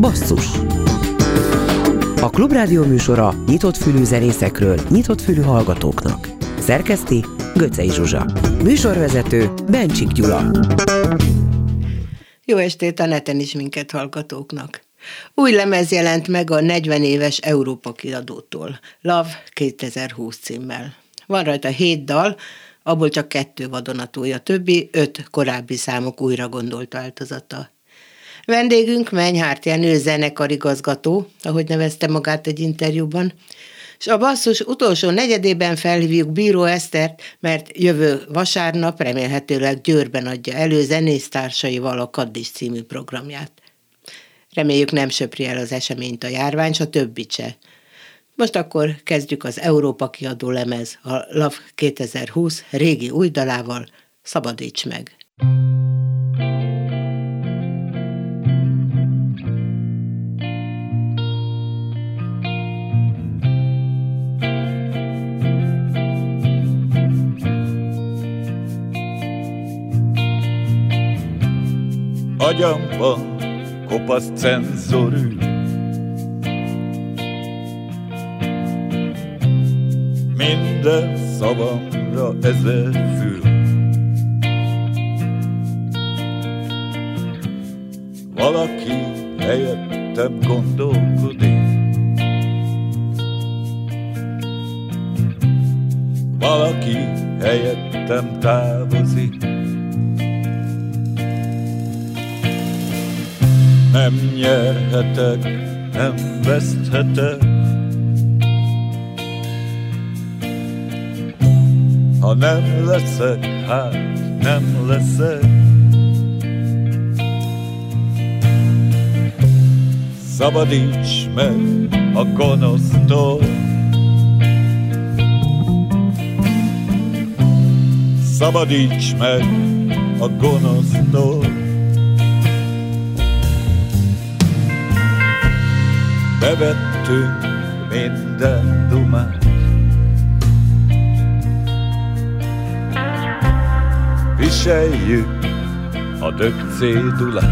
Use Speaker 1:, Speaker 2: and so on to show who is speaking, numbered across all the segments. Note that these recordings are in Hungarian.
Speaker 1: Basszus A Klubrádió műsora nyitott fülű zenészekről, nyitott fülű hallgatóknak. Szerkeszti Göcej Zsuzsa. Műsorvezető Bencsik Gyula.
Speaker 2: Jó estét a neten is minket hallgatóknak. Új lemez jelent meg a 40 éves Európa kiadótól, Love 2020 címmel. Van rajta hét dal, abból csak kettő vadonatúja, többi öt korábbi számok újra gondolt változata. Vendégünk Menyhárt Jenő zenekarigazgató, ahogy nevezte magát egy interjúban, és a basszus utolsó negyedében felhívjuk Bíró Esztert, mert jövő vasárnap remélhetőleg Győrben adja elő zenésztársaival a Kaddis című programját. Reméljük nem söpri el az eseményt a járvány, s a többi se. Most akkor kezdjük az Európa kiadó lemez, a Love 2020 régi új dalával, Szabadíts meg!
Speaker 3: Agyamban kopasz cenzorű Minden szavamra ezer fül Valaki helyettem gondolkodik. Valaki helyettem távozik Nem nyerhetek, nem veszthetek. Ha nem leszek, hát nem leszek. Szabadíts meg a gonosztól. Szabadíts meg a gonosztól Bevettünk minden dumát. Viseljük a dög cédulát.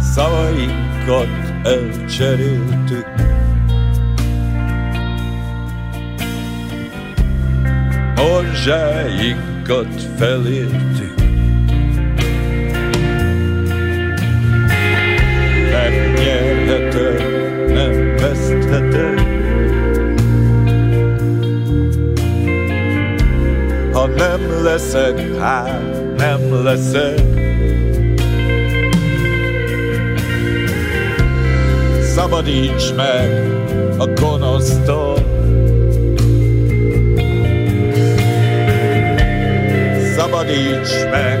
Speaker 3: Szavainkat elcseréltük. Morzsáinkat felértük nem leszek, hát nem leszek. Szabadíts meg a gonosztól, Szabadíts meg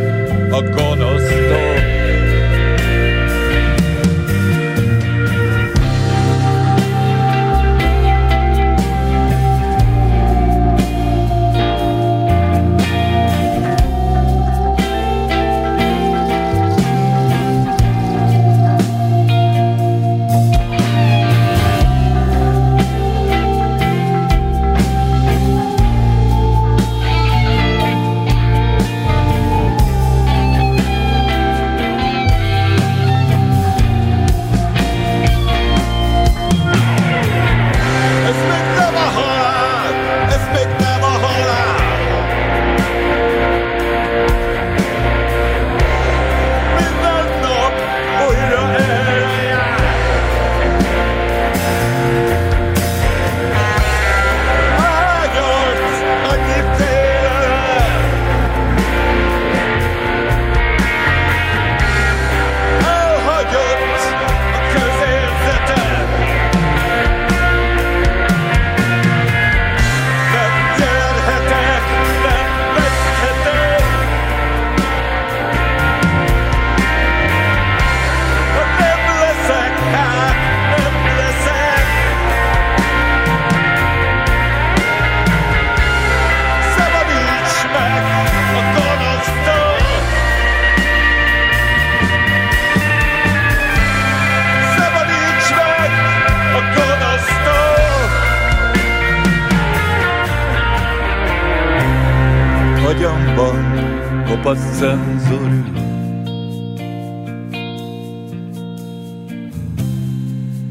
Speaker 3: passzenzorű.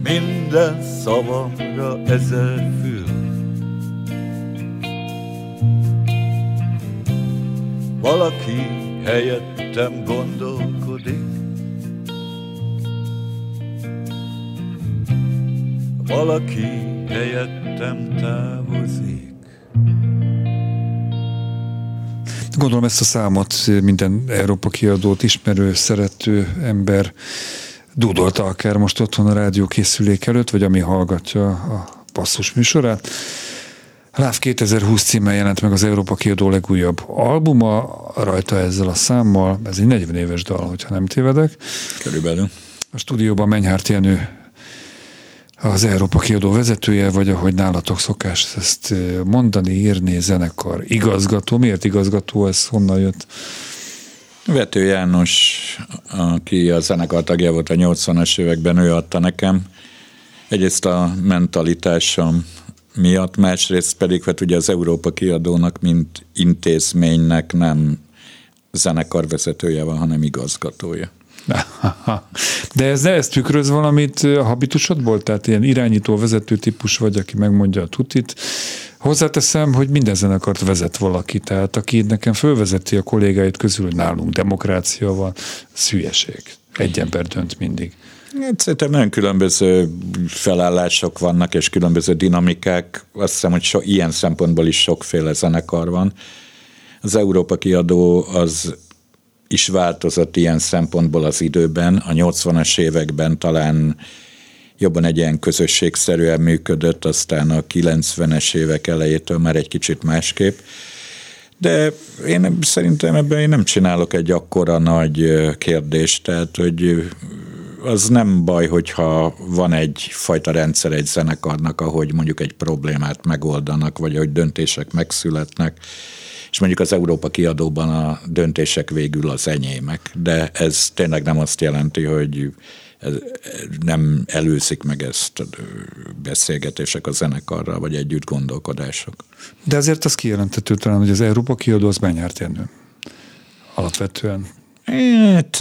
Speaker 3: Minden szavamra ezer fül. Valaki helyettem gondolkodik, Valaki helyettem távozik.
Speaker 4: Gondolom ezt a számot minden Európa kiadót ismerő, szerető ember dúdolta akár most otthon a rádiókészülék előtt, vagy ami hallgatja a passzus műsorát. Láv 2020 címmel jelent meg az Európa kiadó legújabb albuma, rajta ezzel a számmal, ez egy 40 éves dal, hogyha nem tévedek.
Speaker 5: Körülbelül.
Speaker 4: A stúdióban Menyhárt Jenő az Európa kiadó vezetője, vagy ahogy nálatok szokás ezt mondani, írni, zenekar igazgató. Miért igazgató, ez honnan jött?
Speaker 5: Vető János, aki a zenekar tagja volt a 80-as években, ő adta nekem. Egyrészt a mentalitásom miatt, másrészt pedig, mert ugye az Európa kiadónak, mint intézménynek nem zenekarvezetője van, hanem igazgatója.
Speaker 4: De ez, de ez tükröz valamit a habitusodból? Tehát ilyen irányító, vezető típus vagy, aki megmondja a tutit. Hozzáteszem, hogy minden zenekart vezet valaki, tehát aki nekem fölvezeti a kollégáit közül, hogy nálunk demokrácia van, szülyeség. Egy ember dönt mindig.
Speaker 5: Hát szerintem nagyon különböző felállások vannak, és különböző dinamikák. Azt hiszem, hogy so, ilyen szempontból is sokféle zenekar van. Az Európa kiadó az is változott ilyen szempontból az időben. A 80-as években talán jobban egy ilyen közösségszerűen működött, aztán a 90-es évek elejétől már egy kicsit másképp. De én szerintem ebben én nem csinálok egy akkora nagy kérdést, tehát hogy az nem baj, hogyha van egy fajta rendszer egy zenekarnak, ahogy mondjuk egy problémát megoldanak, vagy hogy döntések megszületnek és mondjuk az Európa kiadóban a döntések végül az enyémek, de ez tényleg nem azt jelenti, hogy ez nem előszik meg ezt a beszélgetések a zenekarral, vagy együtt gondolkodások.
Speaker 4: De azért az kijelentető talán, hogy az Európa kiadó az benyárt Jenő. Alapvetően.
Speaker 5: Hát,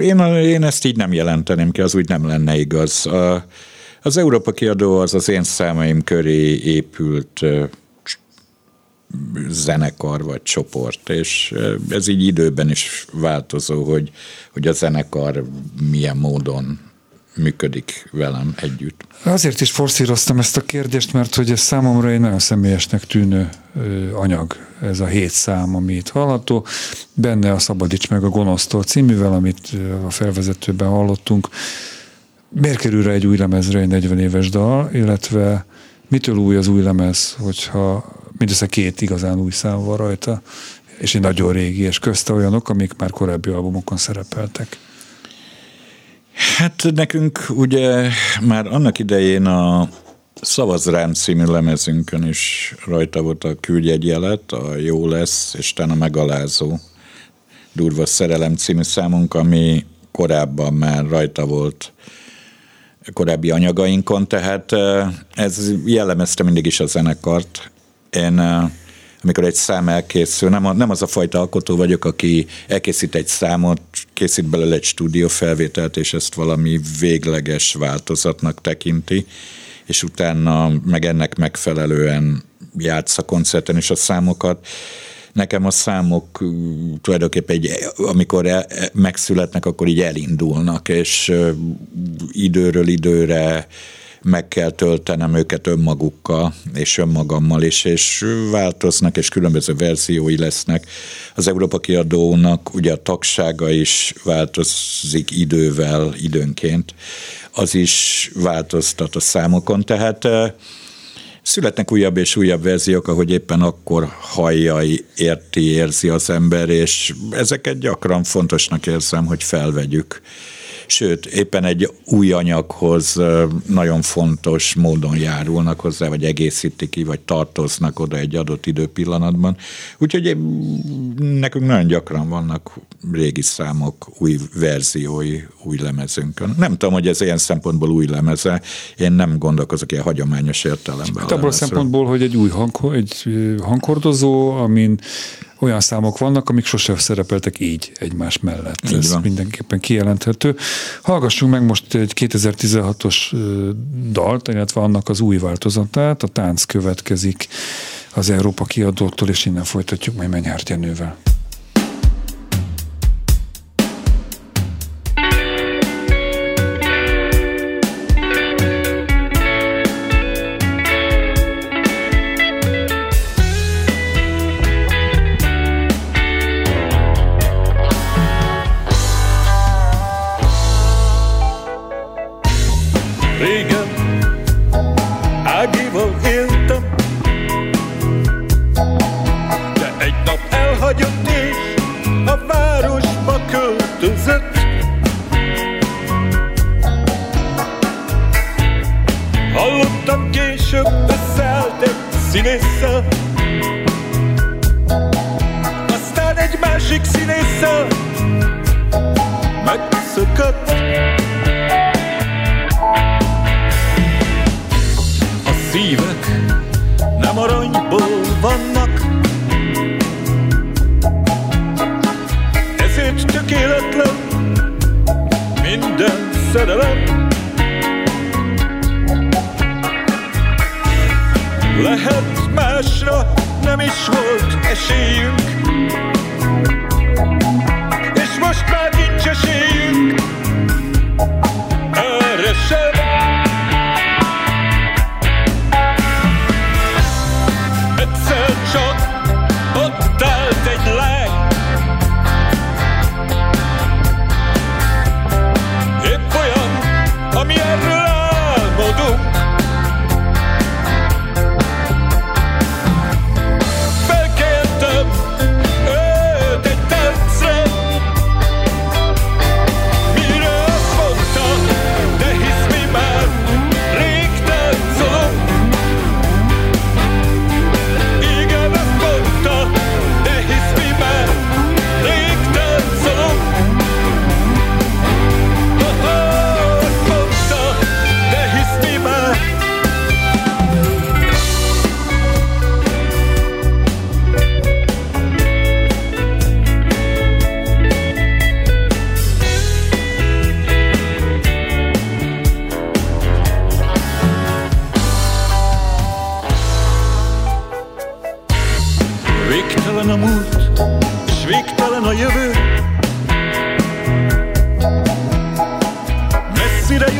Speaker 5: én, én ezt így nem jelenteném ki, az úgy nem lenne igaz. A, az Európa kiadó az az én számaim köré épült zenekar vagy csoport, és ez így időben is változó, hogy, hogy a zenekar milyen módon működik velem együtt.
Speaker 4: Azért is forszíroztam ezt a kérdést, mert hogy ez számomra egy nagyon személyesnek tűnő anyag, ez a hét szám, ami itt hallható. Benne a Szabadíts meg a gonosztól cíművel, amit a felvezetőben hallottunk. Miért kerül rá egy új lemezre egy 40 éves dal, illetve mitől új az új lemez, hogyha mindössze két igazán új szám van rajta, és egy nagyon régi, és közte olyanok, amik már korábbi albumokon szerepeltek.
Speaker 5: Hát nekünk ugye már annak idején a Szavaz rám című lemezünkön is rajta volt a küldjegyjelet, a Jó lesz, és a Megalázó Durva Szerelem című számunk, ami korábban már rajta volt korábbi anyagainkon, tehát eh, ez jellemezte mindig is a zenekart, én amikor egy szám elkészül, nem, a, nem az a fajta alkotó vagyok, aki elkészít egy számot, készít belőle egy stúdiófelvételt, és ezt valami végleges változatnak tekinti, és utána meg ennek megfelelően játsza koncerten is a számokat. Nekem a számok tulajdonképpen egy, amikor el, megszületnek, akkor így elindulnak, és időről időre meg kell töltenem őket önmagukkal, és önmagammal is, és változnak, és különböző verziói lesznek. Az Európa kiadónak ugye a tagsága is változik idővel, időnként. Az is változtat a számokon, tehát születnek újabb és újabb verziók, ahogy éppen akkor hallja, érti, érzi az ember, és ezeket gyakran fontosnak érzem, hogy felvegyük sőt, éppen egy új anyaghoz nagyon fontos módon járulnak hozzá, vagy egészítik ki, vagy tartoznak oda egy adott időpillanatban. Úgyhogy nekünk nagyon gyakran vannak régi számok, új verziói, új lemezünkön. Nem tudom, hogy ez ilyen szempontból új lemeze, én nem gondolkozok ilyen hagyományos értelemben.
Speaker 4: Hát abból a szempontból, hogy egy új hang, egy hangkordozó, amin olyan számok vannak, amik sose szerepeltek így egymás mellett.
Speaker 5: Így
Speaker 4: Ez
Speaker 5: van.
Speaker 4: mindenképpen kijelenthető. Hallgassunk meg most egy 2016-os dalt, illetve annak az új változatát, a tánc következik az Európa kiadótól, és innen folytatjuk majd Menyhárt Jenővel.
Speaker 3: nem aranyból vannak. Ezért tökéletlen minden szerelem. Lehet másra nem is volt esélyünk,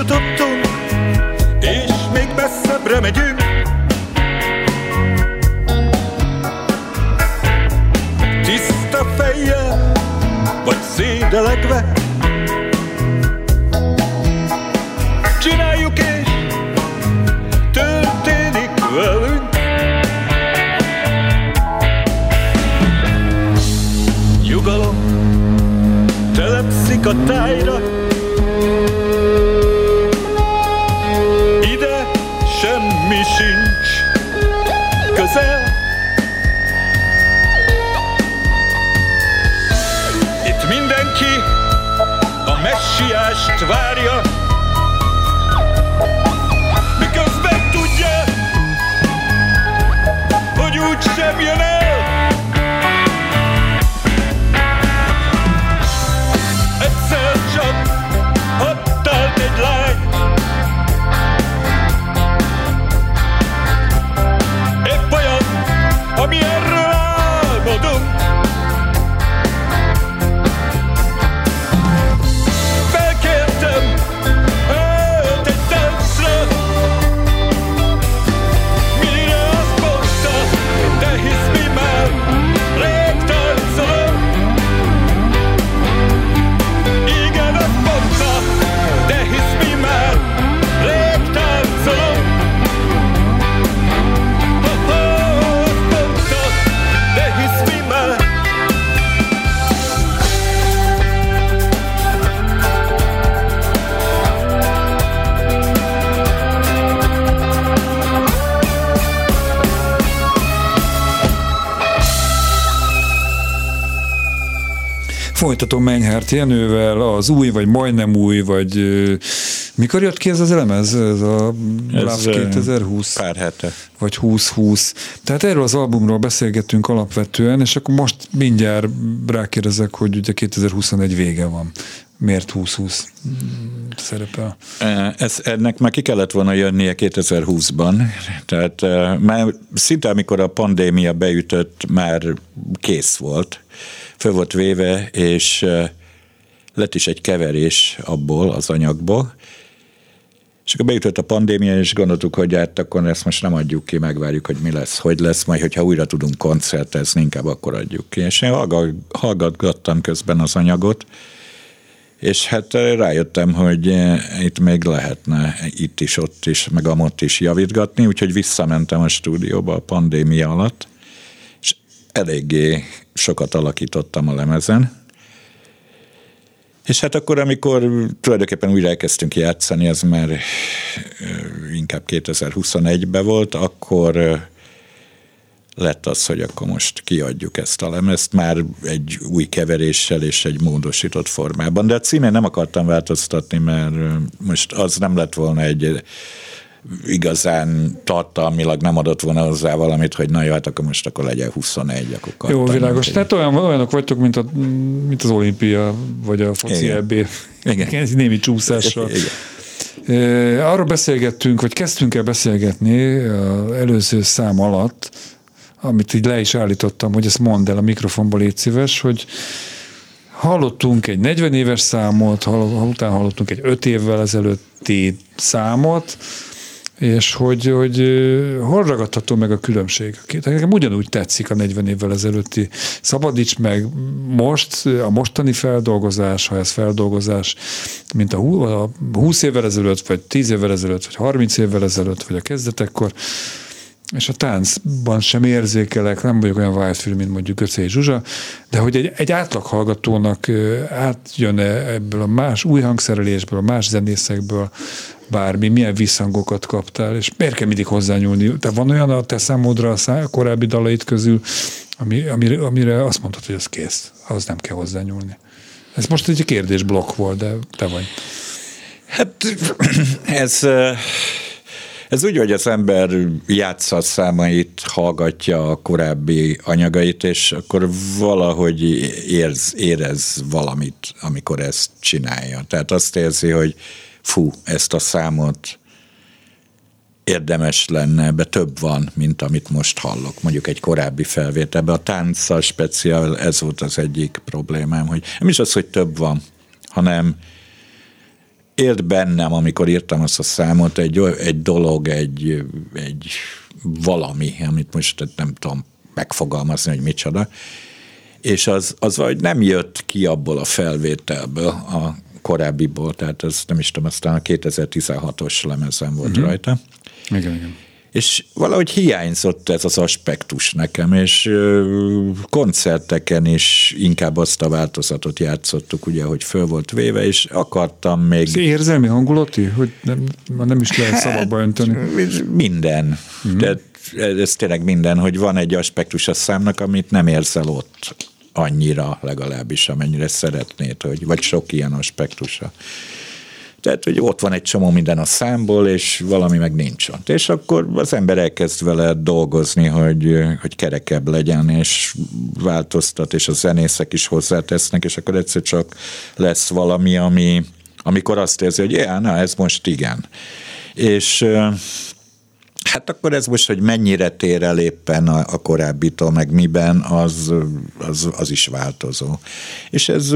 Speaker 3: futottunk, és még messzebbre megyünk. Tiszta fejjel, vagy szédelegve, csináljuk és történik velünk. Nyugalom telepszik a tájra, Luke Semyon
Speaker 4: folytatom Menyhárt Jenővel, az új, vagy majdnem új, vagy mikor jött ki ez az elem? Ez a ez 2020?
Speaker 5: Pár hete.
Speaker 4: Vagy 2020. Tehát erről az albumról beszélgettünk alapvetően, és akkor most mindjárt rákérdezek, hogy ugye 2021 vége van miért 20-20 szerepel?
Speaker 5: Ez, ennek már ki kellett volna jönnie 2020-ban, tehát már szinte amikor a pandémia beütött, már kész volt. Föl volt véve, és lett is egy keverés abból az anyagból, és akkor beütött a pandémia, és gondoltuk, hogy hát akkor ezt most nem adjuk ki, megvárjuk, hogy mi lesz, hogy lesz, majd hogyha újra tudunk koncertezni, inkább akkor adjuk ki. És én hallgatgattam közben az anyagot, és hát rájöttem, hogy itt még lehetne itt is, ott is, meg amott is javítgatni, úgyhogy visszamentem a stúdióba a pandémia alatt, eléggé sokat alakítottam a lemezen, és hát akkor, amikor tulajdonképpen újra elkezdtünk játszani, ez már inkább 2021-ben volt, akkor lett az, hogy akkor most kiadjuk ezt a lemezt, már egy új keveréssel és egy módosított formában. De a címén nem akartam változtatni, mert most az nem lett volna egy igazán tartalmilag nem adott volna hozzá valamit, hogy na jó, hát akkor most akkor legyen 21, akkor
Speaker 4: Jó, világos. Tehát olyan, olyanok vagytok, mint, a, mint az olimpia, vagy a foci EB. Igen. Ez némi csúszással. Igen. Arról beszélgettünk, vagy kezdtünk el beszélgetni az előző szám alatt, amit így le is állítottam, hogy ezt mondd el a mikrofonból, légy szíves, hogy hallottunk egy 40 éves számot, hall, utána hallottunk egy 5 évvel ezelőtti számot, és hogy, hogy hol ragadható meg a különbség. Nekem ugyanúgy tetszik a 40 évvel ezelőtti Szabadíts meg most, a mostani feldolgozás, ha ez feldolgozás, mint a 20 évvel ezelőtt, vagy 10 évvel ezelőtt, vagy 30 évvel ezelőtt, vagy a kezdetekkor, és a táncban sem érzékelek, nem vagyok olyan vágyfülű, mint mondjuk Göcé Zsuzsa, de hogy egy, egy átlag hallgatónak átjön ebből a más új hangszerelésből, a más zenészekből, bármi, milyen visszhangokat kaptál, és miért kell mindig hozzányúlni? Te van olyan a te számodra a, szá- korábbi dalait közül, ami, amire, amire azt mondtad, hogy ez kész, az nem kell hozzányúlni. Ez most egy kérdésblokk volt, de te vagy.
Speaker 5: Hát ez ez úgy, hogy az ember játsza a számait, hallgatja a korábbi anyagait, és akkor valahogy érz, érez valamit, amikor ezt csinálja. Tehát azt érzi, hogy fú, ezt a számot érdemes lenne, ebbe több van, mint amit most hallok, mondjuk egy korábbi felvételben. A tánccal speciál ez volt az egyik problémám, hogy nem is az, hogy több van, hanem élt bennem, amikor írtam azt a számot, egy, egy dolog, egy, egy valami, amit most nem tudom megfogalmazni, hogy micsoda, és az, az vagy nem jött ki abból a felvételből, a korábbiból, tehát ez nem is tudom, aztán a 2016-os lemezen volt uh-huh. rajta.
Speaker 4: Igen, igen
Speaker 5: és valahogy hiányzott ez az aspektus nekem, és koncerteken is inkább azt a változatot játszottuk, ugye, hogy föl volt véve, és akartam még... Ez
Speaker 4: érzelmi hangulati, hogy nem, nem is lehet hát, szabadba önteni?
Speaker 5: Minden. Mm. De ez tényleg minden, hogy van egy aspektus a számnak, amit nem érzel ott annyira legalábbis, amennyire szeretnéd, hogy, vagy sok ilyen aspektusa. Tehát, hogy ott van egy csomó minden a számból, és valami meg nincs ott. És akkor az ember elkezd vele dolgozni, hogy, hogy kerekebb legyen, és változtat, és a zenészek is hozzátesznek, és akkor egyszer csak lesz valami, ami, amikor azt érzi, hogy ja, na, ez most igen. És Hát akkor ez most, hogy mennyire tér el éppen a, a korábbitól, meg miben, az, az, az is változó. És ez,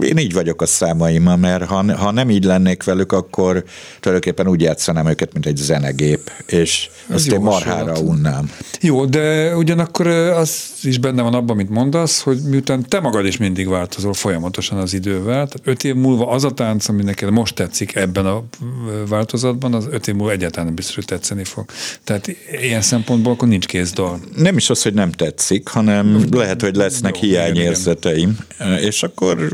Speaker 5: én így vagyok a számaimmal, mert ha, ha nem így lennék velük, akkor tulajdonképpen úgy játszanám őket, mint egy zenegép, és ez azt én marhára unnám.
Speaker 4: Jó, de ugyanakkor az is benne van abban, amit mondasz, hogy miután te magad is mindig változol folyamatosan az idővel, tehát öt év múlva az a tánc, ami neked most tetszik ebben a változatban, az öt év múlva egyáltalán biztos, hogy tetszeni fog. Tehát ilyen szempontból akkor nincs kész dal.
Speaker 5: Nem is az, hogy nem tetszik, hanem lehet, hogy lesznek Jó, hiányérzeteim, és akkor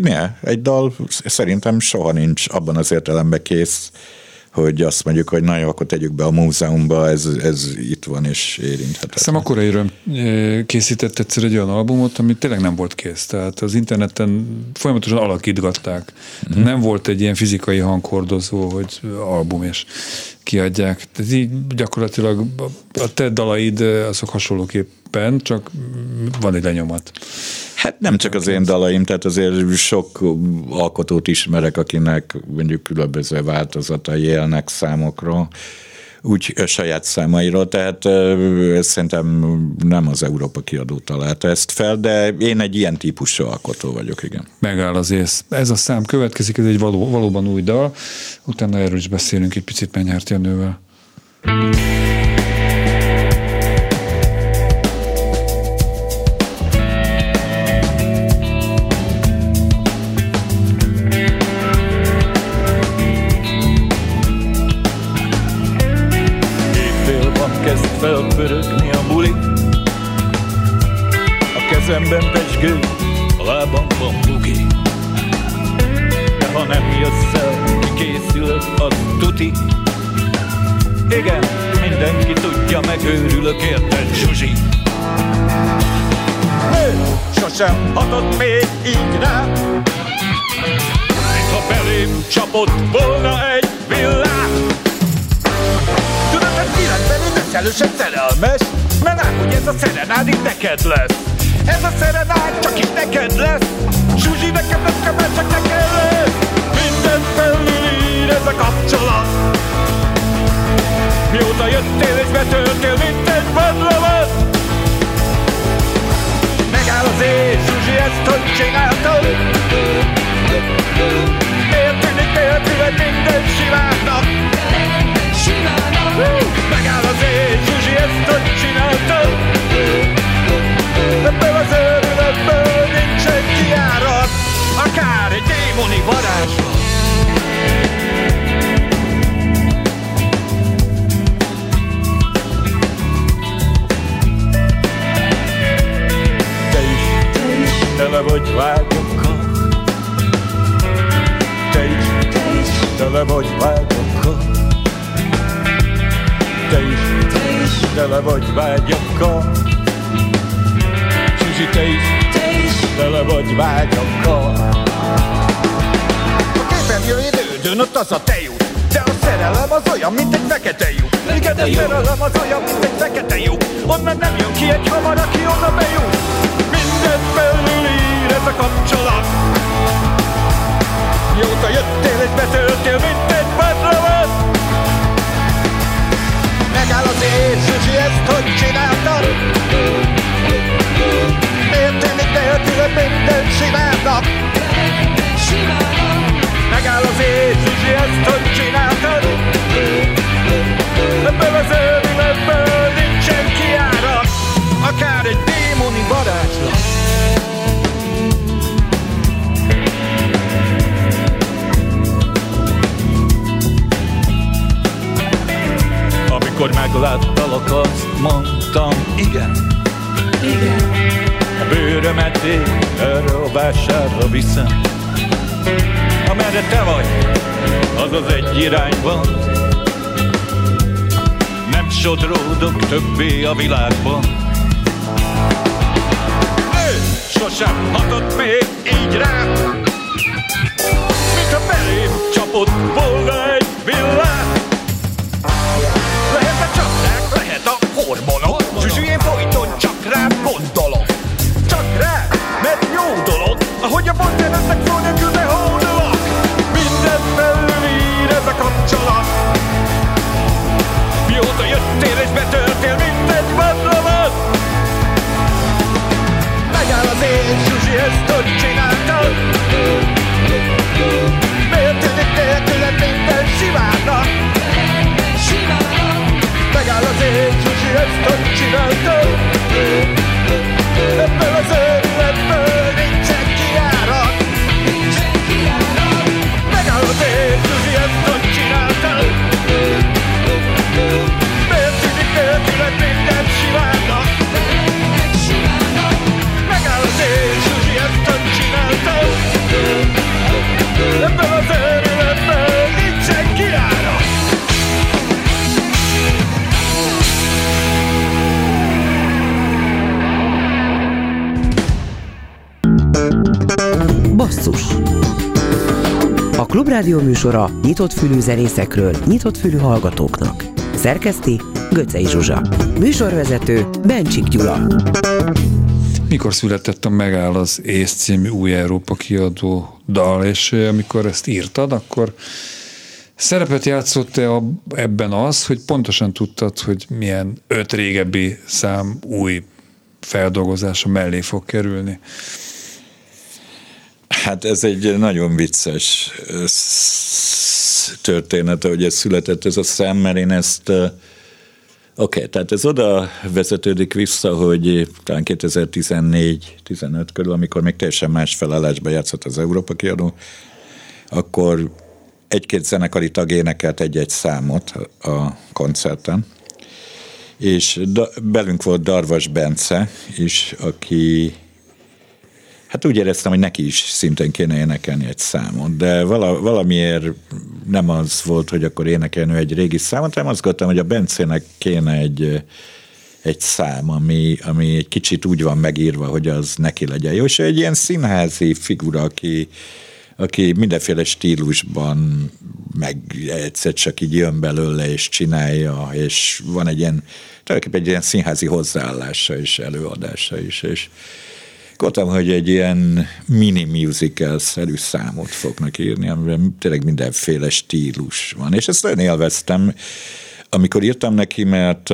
Speaker 5: ne, egy dal szerintem soha nincs abban az értelemben kész, hogy azt mondjuk, hogy na jó, akkor tegyük be a múzeumba, ez, ez itt van és érinthető.
Speaker 4: Hiszem a korai öröm eh, készített egyszer egy olyan albumot, ami tényleg nem volt kész. Tehát az interneten folyamatosan alakítgatták.
Speaker 5: Mhm.
Speaker 4: Mm. Nem volt egy ilyen fizikai hanghordozó, hogy album és kiadják. Tehát így gyakorlatilag a te dalaid azok hasonlóképpen, csak van egy lenyomat.
Speaker 5: Hát nem csak az én dalaim, tehát azért sok alkotót ismerek, akinek mondjuk különböző változatai élnek számokról, úgy a saját számairól, tehát szerintem nem az Európa kiadó találta ezt fel, de én egy ilyen típusú alkotó vagyok, igen.
Speaker 4: Megáll az ész. Ez a szám következik, ez egy való, valóban új dal. Utána erről is beszélünk egy picit Menyhárt Jenővel.
Speaker 3: Éjfélban pesgő, lábamban bugi. De ha nem jössz el, kikészülök, az tuti. Igen, mindenki tudja, megőrülök érted, Zsuzsi? Nő, sosem hatott még így rám Mintha belém csapott volna egy villám. Tudod, hogy életben időszerűsen szerelmes Mert lát, hogy ez a szerenád itt neked lesz Ez a szerenád csak itt neked lesz Zsuzsi, nekem nem kell, csak neked lesz Mindent felülír ez a kapcsolat Mióta jöttél és betöltél, mint egy vadlavat Megáll az éj, Zsuzsi, ezt hogy csináltad? Miért tűnik nélküled minden simáknak? Megáll az éj, Zsuzsi, ezt hogy csináltad? Ebből az őrületből nincsen kiárat Akár egy démoni varázslat. Te is tele vagy vágyokkal Te is tele vagy vágyokkal Te is tele vagy vágyakkal Zsuzsi, te is tele vagy vágyakkal. A képernyő idődön ott az a te jut. De a szerelem az olyan, mint egy fekete lyuk. Igen, a szerelem az olyan, mint egy fekete lyuk. Onnan nem jön ki egy hamar, aki oda bejut. Mindent felülír ez a kapcsolat. Mióta jöttél és betöltél, mint egy patravat Megáll az éj, Zsuzsi, ezt hogy csináltad? Miért tűnik nélküled minden simának? Megáll az Zsuzsi, ezt hogy csináltad? Ebből az őrületből nincsen kiárat Akár egy démoni varázslat Amikor megláttalak, azt mondtam, igen Igen A bőrömet én erre a vásárra viszem Amerre te vagy, az az egy irányban Nem sodródok többé a világban Nő sosem hatott még így rám Mint a belém csapott volna egy villám Ahogy a bonteretnek szó nélkül behódolok Minden felülír ez a kapcsolat Mióta jöttél és betöltél, mint egy
Speaker 1: Klubrádió műsora nyitott fülű zenészekről, nyitott fülű hallgatóknak. Szerkeszti Göcej Zsuzsa. Műsorvezető Bencsik Gyula.
Speaker 4: Mikor született a Megáll az Ész című új Európa kiadó dal, és amikor ezt írtad, akkor szerepet játszott-e ebben az, hogy pontosan tudtad, hogy milyen öt régebbi szám új feldolgozása mellé fog kerülni?
Speaker 5: Hát ez egy nagyon vicces történet, hogy ez született ez a szám, mert én ezt Oké, okay, tehát ez oda vezetődik vissza, hogy talán 2014-15 körül, amikor még teljesen más felállásban játszott az Európa kiadó, akkor egy-két zenekari tag énekelt egy-egy számot a koncerten, és da, belünk volt Darvas Bence is, aki Hát úgy éreztem, hogy neki is szintén kéne énekelni egy számot, de vala, valamiért nem az volt, hogy akkor énekelni egy régi számot, hanem azt gondoltam, hogy a Bencének kéne egy, egy szám, ami, ami egy kicsit úgy van megírva, hogy az neki legyen jó. És egy ilyen színházi figura, aki, aki mindenféle stílusban meg egyszer csak így jön belőle, és csinálja, és van egy ilyen, tulajdonképpen egy ilyen színházi hozzáállása és előadása is, és gondoltam, hogy egy ilyen mini musical-szerű számot fognak írni, amiben tényleg mindenféle stílus van, és ezt nagyon élveztem, amikor írtam neki, mert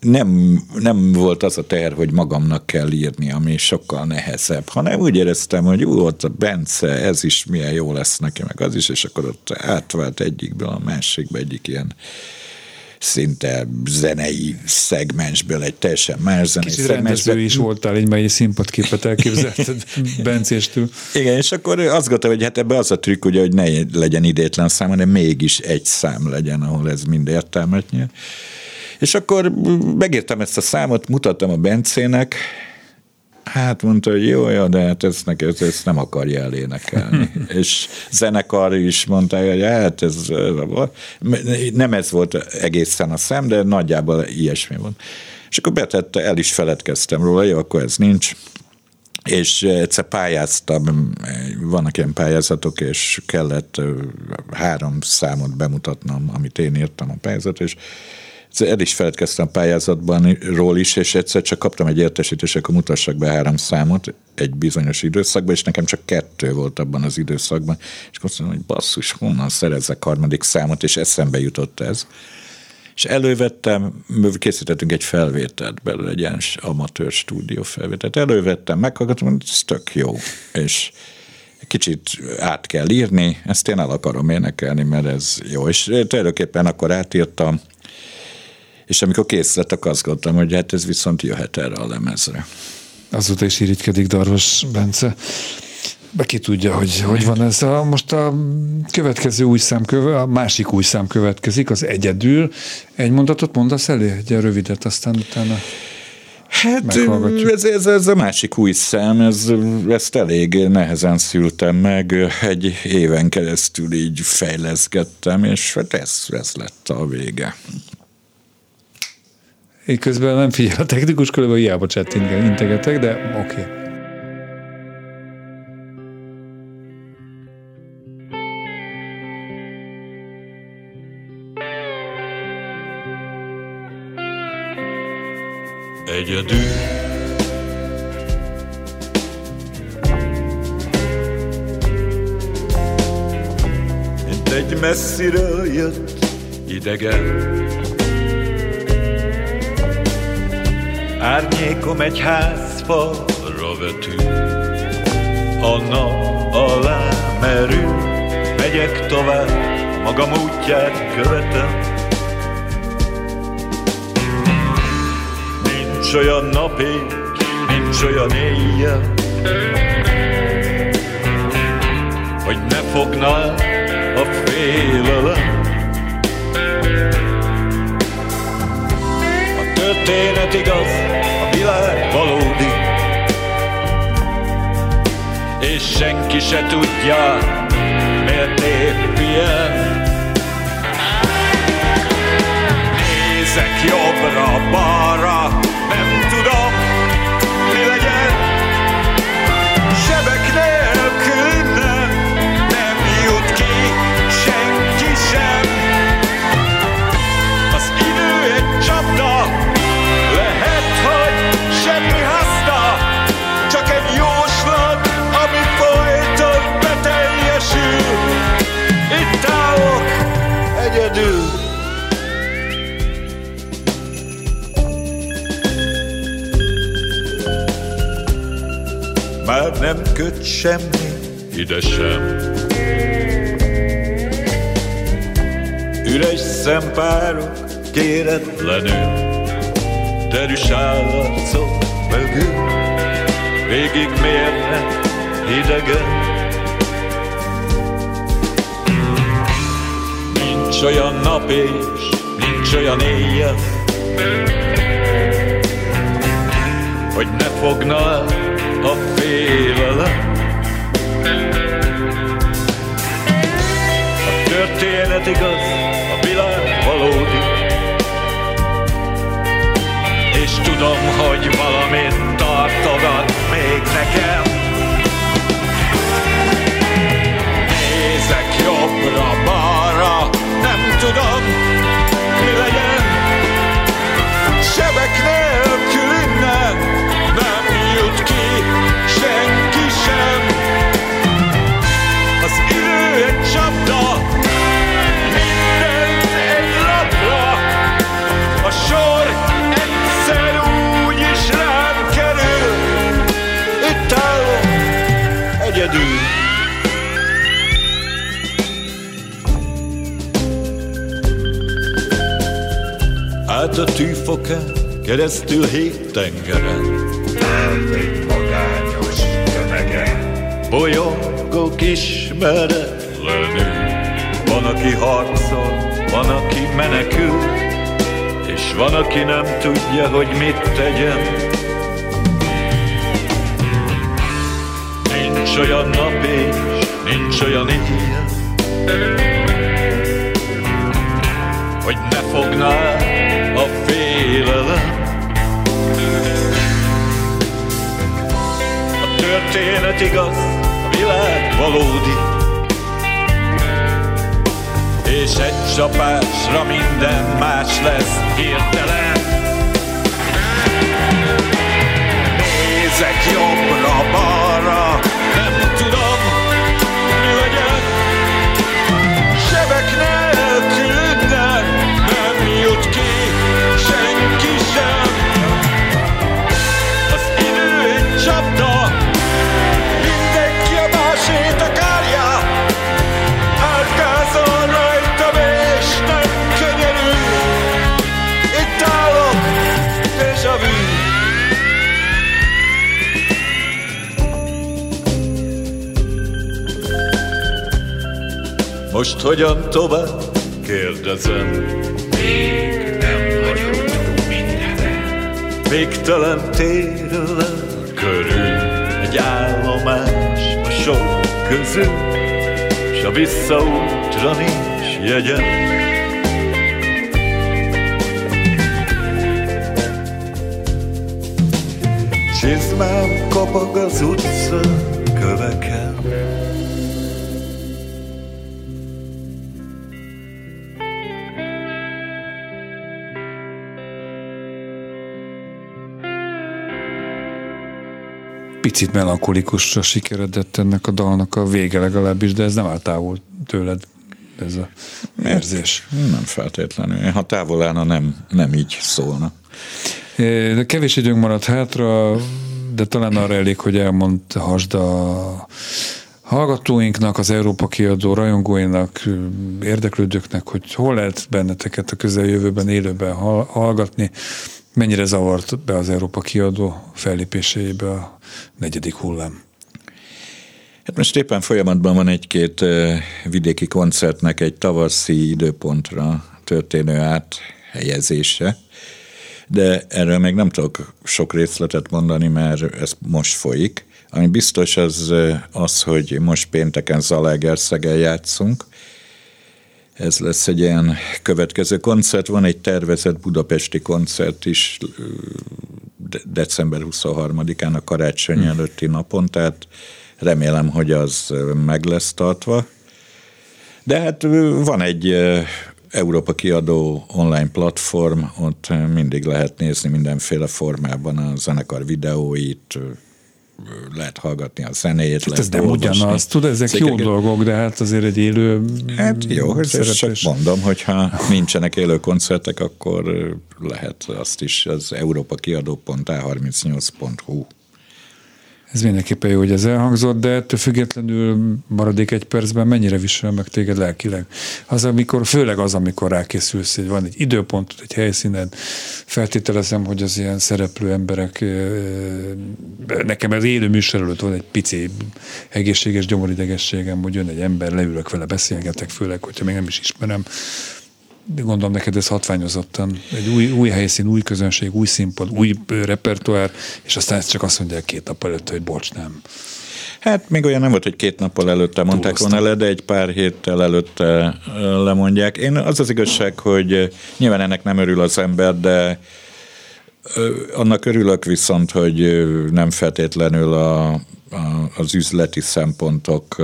Speaker 5: nem, nem volt az a teher, hogy magamnak kell írni, ami sokkal nehezebb, hanem úgy éreztem, hogy jó, ott a Bence, ez is milyen jó lesz neki, meg az is, és akkor ott átvált egyikből a másikba egyik ilyen szinte zenei szegmensből egy teljesen más zenei
Speaker 4: Kicsit rendező is voltál, egy mai színpadképet elképzelted Bencéstől.
Speaker 5: Igen, és akkor azt gondoltam, hogy hát ebbe az a trükk, ugye, hogy ne legyen idétlen szám, hanem mégis egy szám legyen, ahol ez mind értelmet nyer. És akkor megértem ezt a számot, mutattam a Bencének, Hát mondta, hogy jó, jó, de hát ezt, neki, ezt, nem akarja elénekelni. és zenekar is mondta, hogy hát ez nem ez volt egészen a szem, de nagyjából ilyesmi volt. És akkor betette, el is feledkeztem róla, jó, akkor ez nincs. És egyszer pályáztam, vannak ilyen pályázatok, és kellett három számot bemutatnom, amit én írtam a pályázat, és el is feledkeztem a pályázatban ról is, és egyszer csak kaptam egy értesítést, akkor mutassak be három számot egy bizonyos időszakban, és nekem csak kettő volt abban az időszakban, és azt mondtam, hogy basszus, honnan szerezzek harmadik számot, és eszembe jutott ez. És elővettem, készítettünk egy felvételt belőle, egy ilyen amatőr stúdió felvételt. Elővettem, meghallgattam, hogy ez tök jó. És kicsit át kell írni, ezt én el akarom énekelni, mert ez jó. És tulajdonképpen akkor átírtam, és amikor kész lett, akkor azt gondoltam, hogy hát ez viszont jöhet erre a lemezre.
Speaker 4: Azóta is irigykedik Darvas Bence. Be ki tudja, hogy hogy van ez. A, most a következő új szám, köve, a másik új szám következik, az egyedül. Egy mondatot mondasz elé? Egy rövidet, aztán utána
Speaker 5: Hát ez, ez, ez a másik új szám, ez, ezt elég nehezen szültem meg, egy éven keresztül így fejleszgettem, és hát ez, ez lett a vége.
Speaker 4: Én közben nem figyel a technikus, körülbelül hiába integetek, de oké. Okay.
Speaker 3: Egyedül Mint egy messziről jött idegen Árnyékom egy házfalra vető, a nap alá merül, megyek tovább, magam útját követem. Nincs olyan napig, nincs olyan éjjel, hogy ne fogná a félelem. történet igaz, és senki se tudja, miért épp ilyen. Nézek jobbra, do. Már nem köt semmi ide sem Üres szempárok kéretlenül Derűs állarcok mögül Végig mérnek hidegen Nincs olyan nap és nincs olyan éjjel, hogy ne fogna a félelem. A történet igaz, a világ valódi, és tudom, hogy valamit tartogat még nekem. Nézek jobbra-balra, Sebek nélkül nem jut ki senki sem. Az idő egy csapda, mindent egy lapra. A sor egyszer úgy is rám kerül. Itt állok a tűfokán, keresztül hét tengeren. Elvég magányos tömegen. Bolyongok ismeretlenül. Van, aki harcol, van, aki menekül, és van, aki nem tudja, hogy mit tegyen. Nincs olyan nap és nincs olyan éjjel, hogy ne fogná el a félelem. A történet igaz, a világ valódi, és egy csapásra minden más lesz hirtelen. Nézek jobbra-balra, Most hogyan tovább? Kérdezem. Még nem vagyok túl mindenen. Végtelen térülel körül egy állomás a sok közül, s a visszaútra nincs jegyem. Csizmám kapag az utca köveken.
Speaker 4: Picit melankolikusra sikeredett ennek a dalnak a vége legalábbis, de ez nem áll távol tőled, ez a érzés.
Speaker 5: Nem feltétlenül. Ha távol állna, nem, nem így szólna.
Speaker 4: De kevés időnk maradt hátra, de talán arra elég, hogy elmondhasd a hallgatóinknak, az Európa kiadó rajongóinak, érdeklődőknek, hogy hol lehet benneteket a közeljövőben élőben hall- hallgatni, mennyire zavart be az Európa kiadó fellépéseibe a negyedik hullám.
Speaker 5: Hát most éppen folyamatban van egy-két vidéki koncertnek egy tavaszi időpontra történő áthelyezése, de erről még nem tudok sok részletet mondani, mert ez most folyik. Ami biztos az, az hogy most pénteken Zalaegerszegen játszunk, ez lesz egy ilyen következő koncert. Van egy tervezett budapesti koncert is de- december 23-án a karácsony előtti napon, tehát remélem, hogy az meg lesz tartva. De hát van egy Európa kiadó online platform, ott mindig lehet nézni mindenféle formában a zenekar videóit, lehet hallgatni a zenét.
Speaker 4: Hát ez nem
Speaker 5: olvasni
Speaker 4: ugyanaz, tudod, ezek jó
Speaker 5: cikkeket.
Speaker 4: dolgok, de hát azért egy élő
Speaker 5: Hát jó, ez csak mondom, hogyha nincsenek élő koncertek, akkor lehet azt is az európakiadó.a38.hu
Speaker 4: Ez mindenképpen jó, hogy ez elhangzott, de ettől függetlenül maradék egy percben mennyire visel meg téged lelkileg. Az, amikor, főleg az, amikor rákészülsz, hogy van egy időpont, egy helyszíned, feltételezem, hogy az ilyen szereplő emberek, nekem az élő műsor előtt van egy pici egészséges gyomoridegességem, hogy jön egy ember, leülök vele, beszélgetek, főleg, hogyha még nem is ismerem, gondolom neked ez hatványozottan. Egy új, új helyszín, új közönség, új színpad, új repertoár, és aztán ezt csak azt mondják két nap előtt, hogy bocs, nem.
Speaker 5: Hát még olyan nem volt, hogy két nappal előtte mondták volna le, de egy pár héttel előtte lemondják. Én az az igazság, hogy nyilván ennek nem örül az ember, de annak örülök viszont, hogy nem feltétlenül a, a, az üzleti szempontok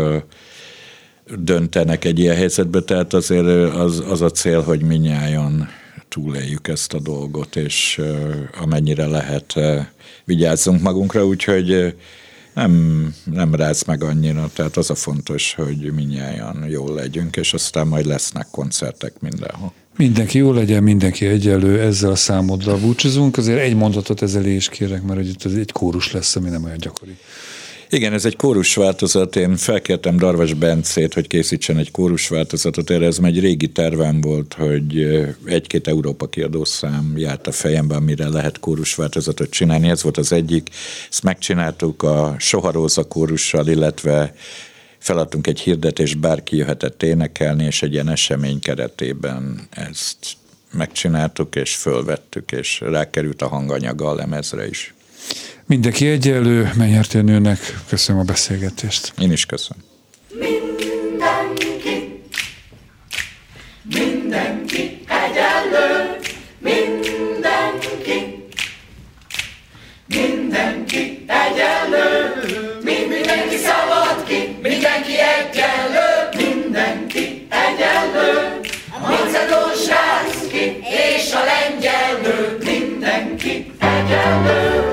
Speaker 5: döntenek egy ilyen helyzetbe, tehát azért az, az a cél, hogy minnyáján túléljük ezt a dolgot, és amennyire lehet vigyázzunk magunkra, úgyhogy nem, nem ráz meg annyira, tehát az a fontos, hogy minnyáján jól legyünk, és aztán majd lesznek koncertek mindenhol.
Speaker 4: Mindenki jó legyen, mindenki egyelő, ezzel a számoddal búcsúzunk. Azért egy mondatot ezzel is kérek, mert hogy itt egy kórus lesz, ami nem olyan gyakori.
Speaker 5: Igen, ez egy kórus. Én felkértem Darvas Bencét, hogy készítsen egy kórus változatot. Erre ez egy régi tervem volt, hogy egy-két Európa kiadószám járt a fejemben, amire lehet kórus változatot csinálni. Ez volt az egyik. Ezt megcsináltuk a Soharóza kórussal, illetve feladtunk egy hirdetést, bárki jöhetett énekelni, és egy ilyen esemény keretében ezt megcsináltuk, és fölvettük, és rákerült a hanganyaga a lemezre is.
Speaker 4: Mindenki egyenlő, Menyertél nőnek. Köszönöm a beszélgetést.
Speaker 5: Én is köszönöm.
Speaker 6: Mindenki, mindenki egyenlő, mindenki, mindenki egyenlő, mindenki szabad ki, mindenki egyenlő, mindenki egyenlő, a macedón srác ki, és a lengyel nő, mindenki egyenlő.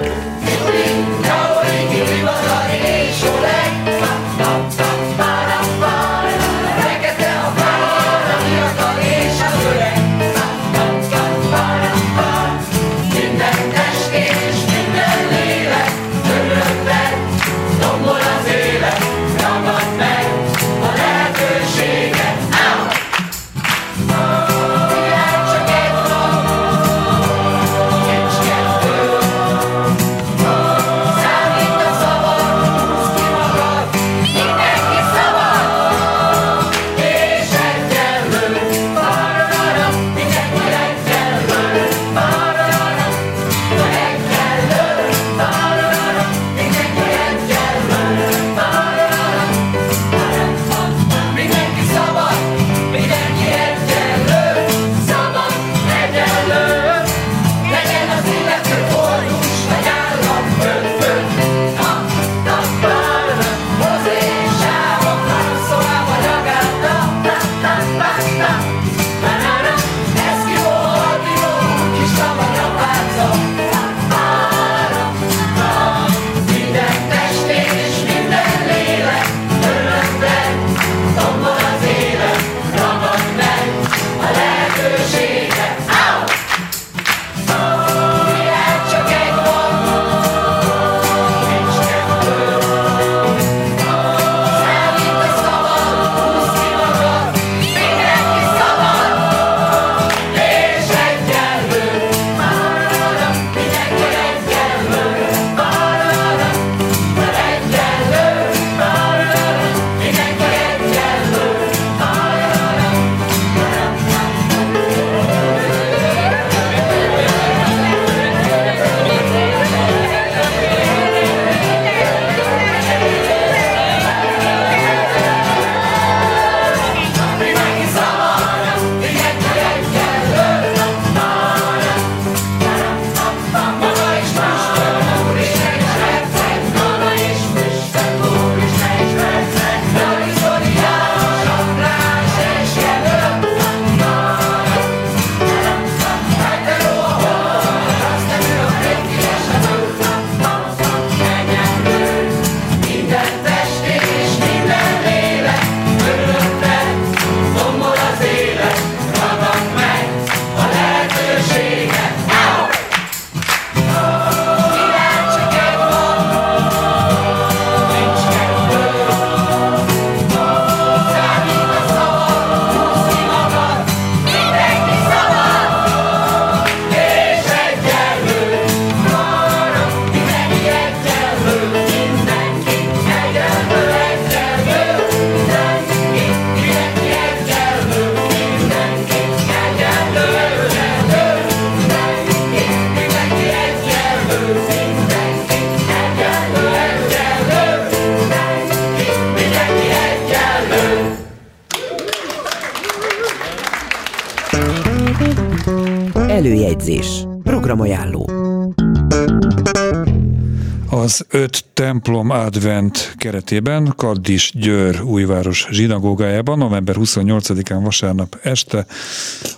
Speaker 4: Advent keretében Kaddis Győr újváros zsinagógájában november 28-án vasárnap este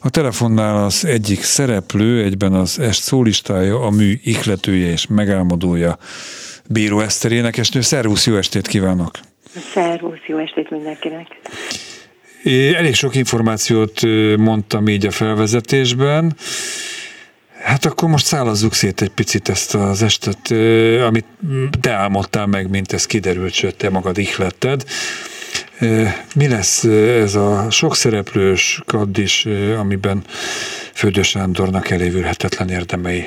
Speaker 4: a telefonnál az egyik szereplő, egyben az est szólistája, a mű ihletője és megálmodója Bíró Eszter énekesnő. Szervusz, jó estét kívánok!
Speaker 7: Szervusz, jó estét mindenkinek!
Speaker 4: Elég sok információt mondtam így a felvezetésben. Hát akkor most szállazzuk szét egy picit ezt az estet, amit te álmodtál meg, mint ez kiderült, sőt, te magad ihletted. Mi lesz ez a sok szereplős kaddis, amiben Földő Sándornak elévülhetetlen érdemei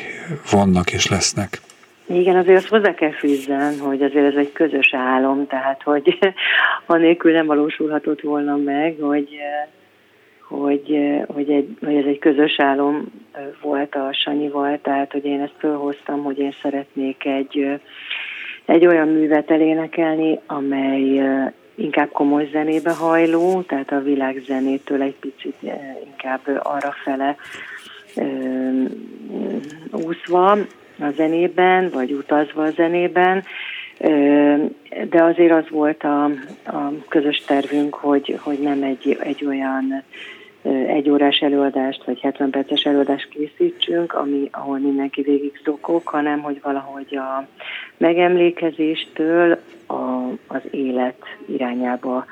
Speaker 4: vannak és lesznek?
Speaker 7: Igen, azért azt hozzá kell fűzzen, hogy azért ez egy közös álom, tehát hogy anélkül nem valósulhatott volna meg, hogy hogy, hogy, egy, hogy ez egy közös álom volt a Sanyival, tehát hogy én ezt fölhoztam, hogy én szeretnék egy, egy olyan művet elénekelni, amely inkább komoly zenébe hajló, tehát a világzenétől egy picit inkább arra fele úszva a zenében, vagy utazva a zenében, de azért az volt a, a közös tervünk, hogy, hogy nem egy, egy olyan egy órás előadást, vagy 70 perces előadást készítsünk, ami, ahol mindenki végig szokok, hanem hogy valahogy a megemlékezéstől a, az élet irányába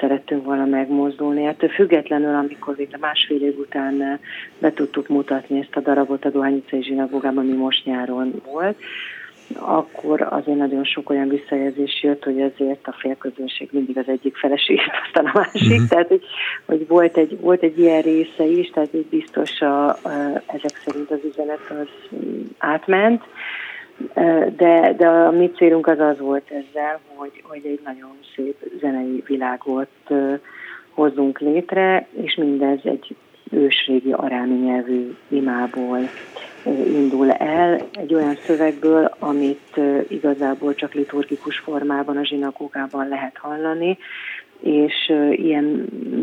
Speaker 7: szerettünk volna megmozdulni. Ettől függetlenül, amikor végre másfél év után be tudtuk mutatni ezt a darabot a Dohányicai zsinagógában, ami most nyáron volt, akkor azért nagyon sok olyan visszajelzés jött, hogy azért a félközönség mindig az egyik feleség, aztán a másik, mm-hmm. tehát hogy, hogy volt, egy, volt egy ilyen része is, tehát hogy biztos a, a, ezek szerint az üzenet az átment, de, de a mi célunk az az volt ezzel, hogy, hogy egy nagyon szép zenei világot hozzunk létre, és mindez egy ősrégi arámi nyelvű imából indul el, egy olyan szövegből, amit igazából csak liturgikus formában a zsinagógában lehet hallani, és ilyen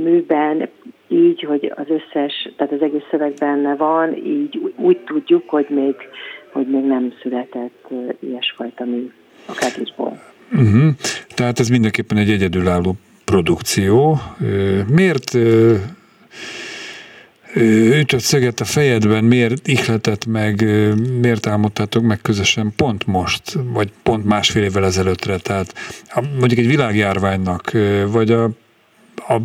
Speaker 7: műben így, hogy az összes, tehát az egész szöveg benne van, így úgy tudjuk, hogy még, hogy még nem született ilyesfajta mű a kádisból.
Speaker 4: Uh-huh. Tehát ez mindenképpen egy egyedülálló produkció. Miért ütött szöget a fejedben, miért ihletett meg, miért álmodtátok meg közösen pont most, vagy pont másfél évvel ezelőttre, tehát mondjuk egy világjárványnak, vagy a, a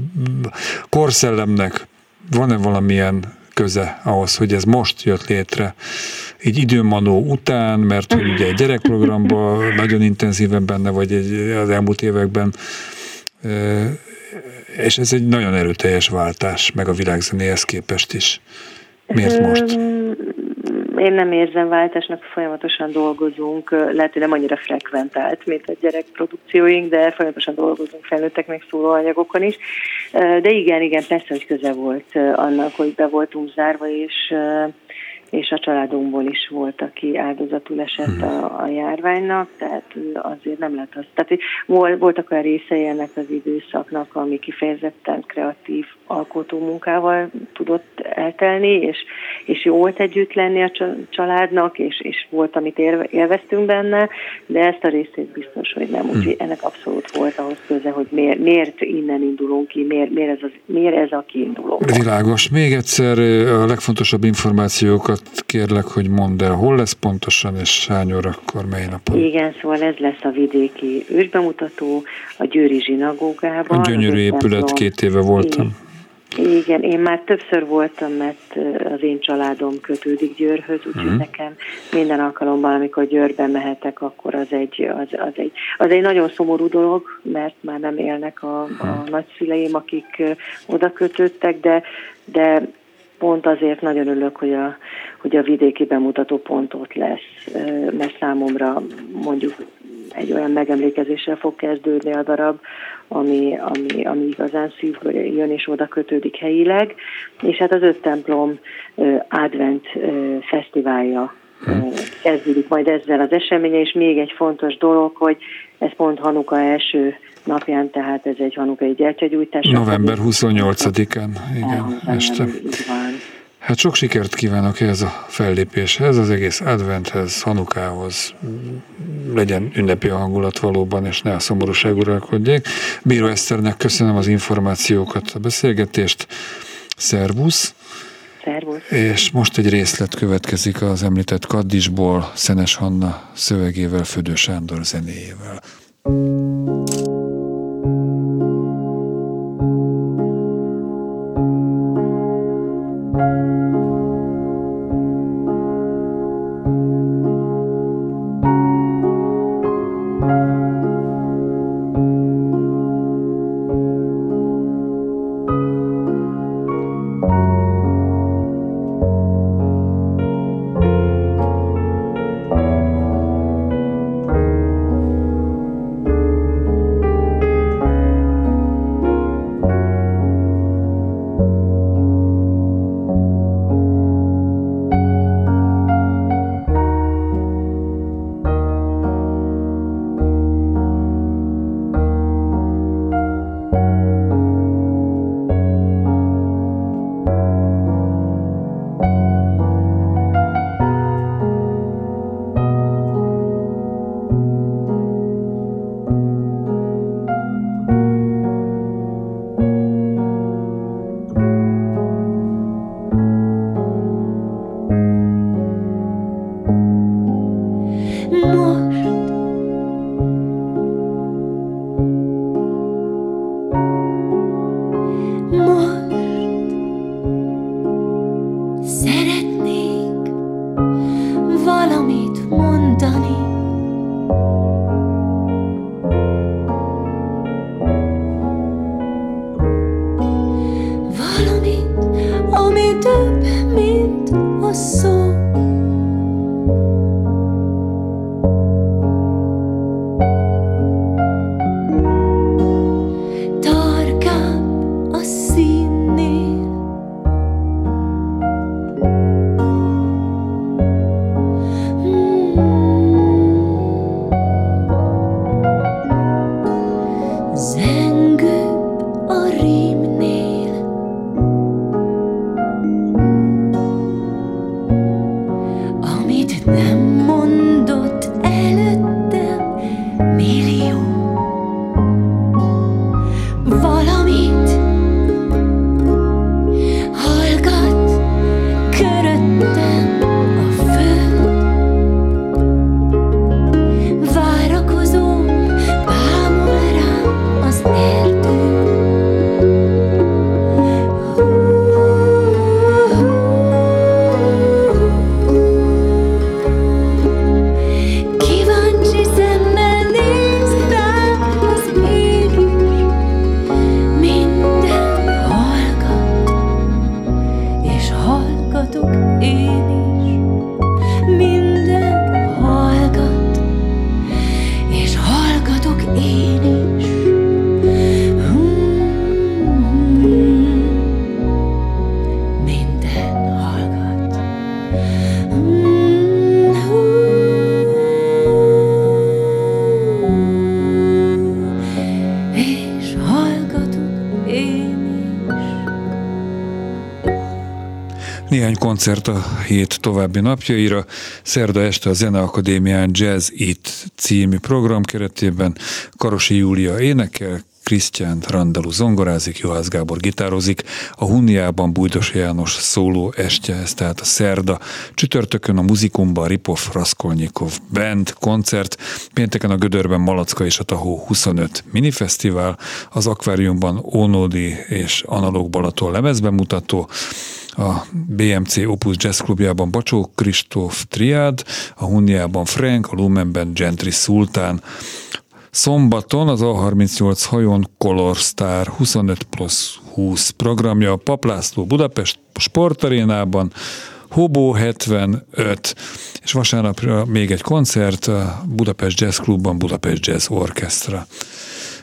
Speaker 4: korszellemnek van-e valamilyen köze ahhoz, hogy ez most jött létre, így időmanó után, mert hogy ugye egy gyerekprogramban nagyon intenzíven benne vagy egy, az elmúlt években és ez egy nagyon erőteljes váltás, meg a világzenéhez képest is. Miért most?
Speaker 7: Én nem érzem váltásnak, folyamatosan dolgozunk, lehet, hogy nem annyira frekventált, mint a gyerekprodukcióink, de folyamatosan dolgozunk felnőttek meg szóló anyagokon is. De igen, igen, persze, hogy köze volt annak, hogy be voltunk zárva, és és a családunkból is volt, aki áldozatul esett a, a járványnak, tehát azért nem lehet az. Tehát voltak olyan részei ennek az időszaknak, ami kifejezetten kreatív alkotó munkával tudott eltelni, és, és jó volt együtt lenni a családnak, és, és volt, amit élveztünk benne, de ezt a részét biztos, hogy nem. Úgyhogy hmm. ennek abszolút volt ahhoz köze, hogy miért, miért innen indulunk ki, miért, miért, ez, az, miért ez a kiinduló.
Speaker 4: Világos. Még egyszer a legfontosabb információkat kérlek, hogy mondd el, hol lesz pontosan, és hány órakor, mely napon?
Speaker 7: Igen, szóval ez lesz a vidéki ősbemutató a Győri zsinagógában.
Speaker 4: A gyönyörű épület, két éve voltam.
Speaker 7: Igen, én már többször voltam, mert az én családom kötődik Győrhöz, úgyhogy uh-huh. nekem minden alkalommal, amikor Győrbe mehetek, akkor az egy, az, az, egy, az egy nagyon szomorú dolog, mert már nem élnek a, a uh-huh. nagyszüleim, akik oda kötődtek, de, de pont azért nagyon örülök, hogy a, hogy a vidéki bemutató pont ott lesz, mert számomra mondjuk egy olyan megemlékezéssel fog kezdődni a darab, ami, ami, ami igazán szívből jön és oda kötődik helyileg, és hát az öt templom advent fesztiválja kezdődik majd ezzel az eseménye, és még egy fontos dolog, hogy ez pont Hanuka első napján, tehát ez egy hanukai gyertyagyújtás.
Speaker 4: November 28-án, igen, este. Hát sok sikert kívánok ehhez a fellépéshez, az egész adventhez, hanukához, legyen ünnepi a hangulat valóban, és ne a szomorúság uralkodjék. Bíró Eszternek köszönöm az információkat, a beszélgetést. Szervusz!
Speaker 7: Szervusz!
Speaker 4: És most egy részlet következik az említett Kaddisból, Szenes Hanna szövegével, Födő Sándor zenéjével. me do koncert a hét további napjaira. Szerda este a Zeneakadémián Jazz It című program keretében Karosi Júlia énekel, Krisztián Randalú zongorázik, Juhász Gábor gitározik, a Hunniában Bújdos János szóló estje, ez tehát a szerda. Csütörtökön a muzikumban Ripov Raskolnikov Band koncert, pénteken a Gödörben Malacka és a Tahó 25 minifesztivál, az akváriumban Ónódi és Analóg Balaton lemezbemutató, a BMC Opus Jazz Klubjában Bacsó Kristóf Triád, a Hunniában Frank, a Lumenben Gentry Sultán, Szombaton az A38 hajón Color Star 25 plusz 20 programja a Paplászló Budapest sportarénában, Hobó 75, és vasárnapra még egy koncert a Budapest Jazz Klubban, Budapest Jazz Orchestra.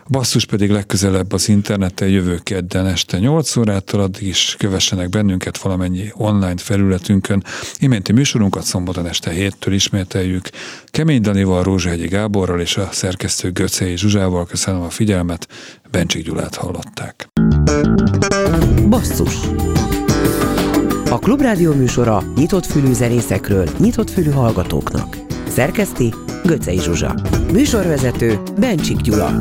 Speaker 4: Basszus pedig legközelebb az interneten jövő kedden este 8 órától, addig is kövessenek bennünket valamennyi online felületünkön. Iménti műsorunkat szombaton este héttől ismételjük. Kemény Danival, Rózsahegyi Gáborral és a szerkesztő Göcei Zsuzsával köszönöm a figyelmet. Bencsik Gyulát hallották.
Speaker 1: Basszus A Klubrádió műsora nyitott fülű zenészekről, nyitott fülű hallgatóknak. Szerkeszti Göcej Zsuzsa. Műsorvezető Bencsik Gyula.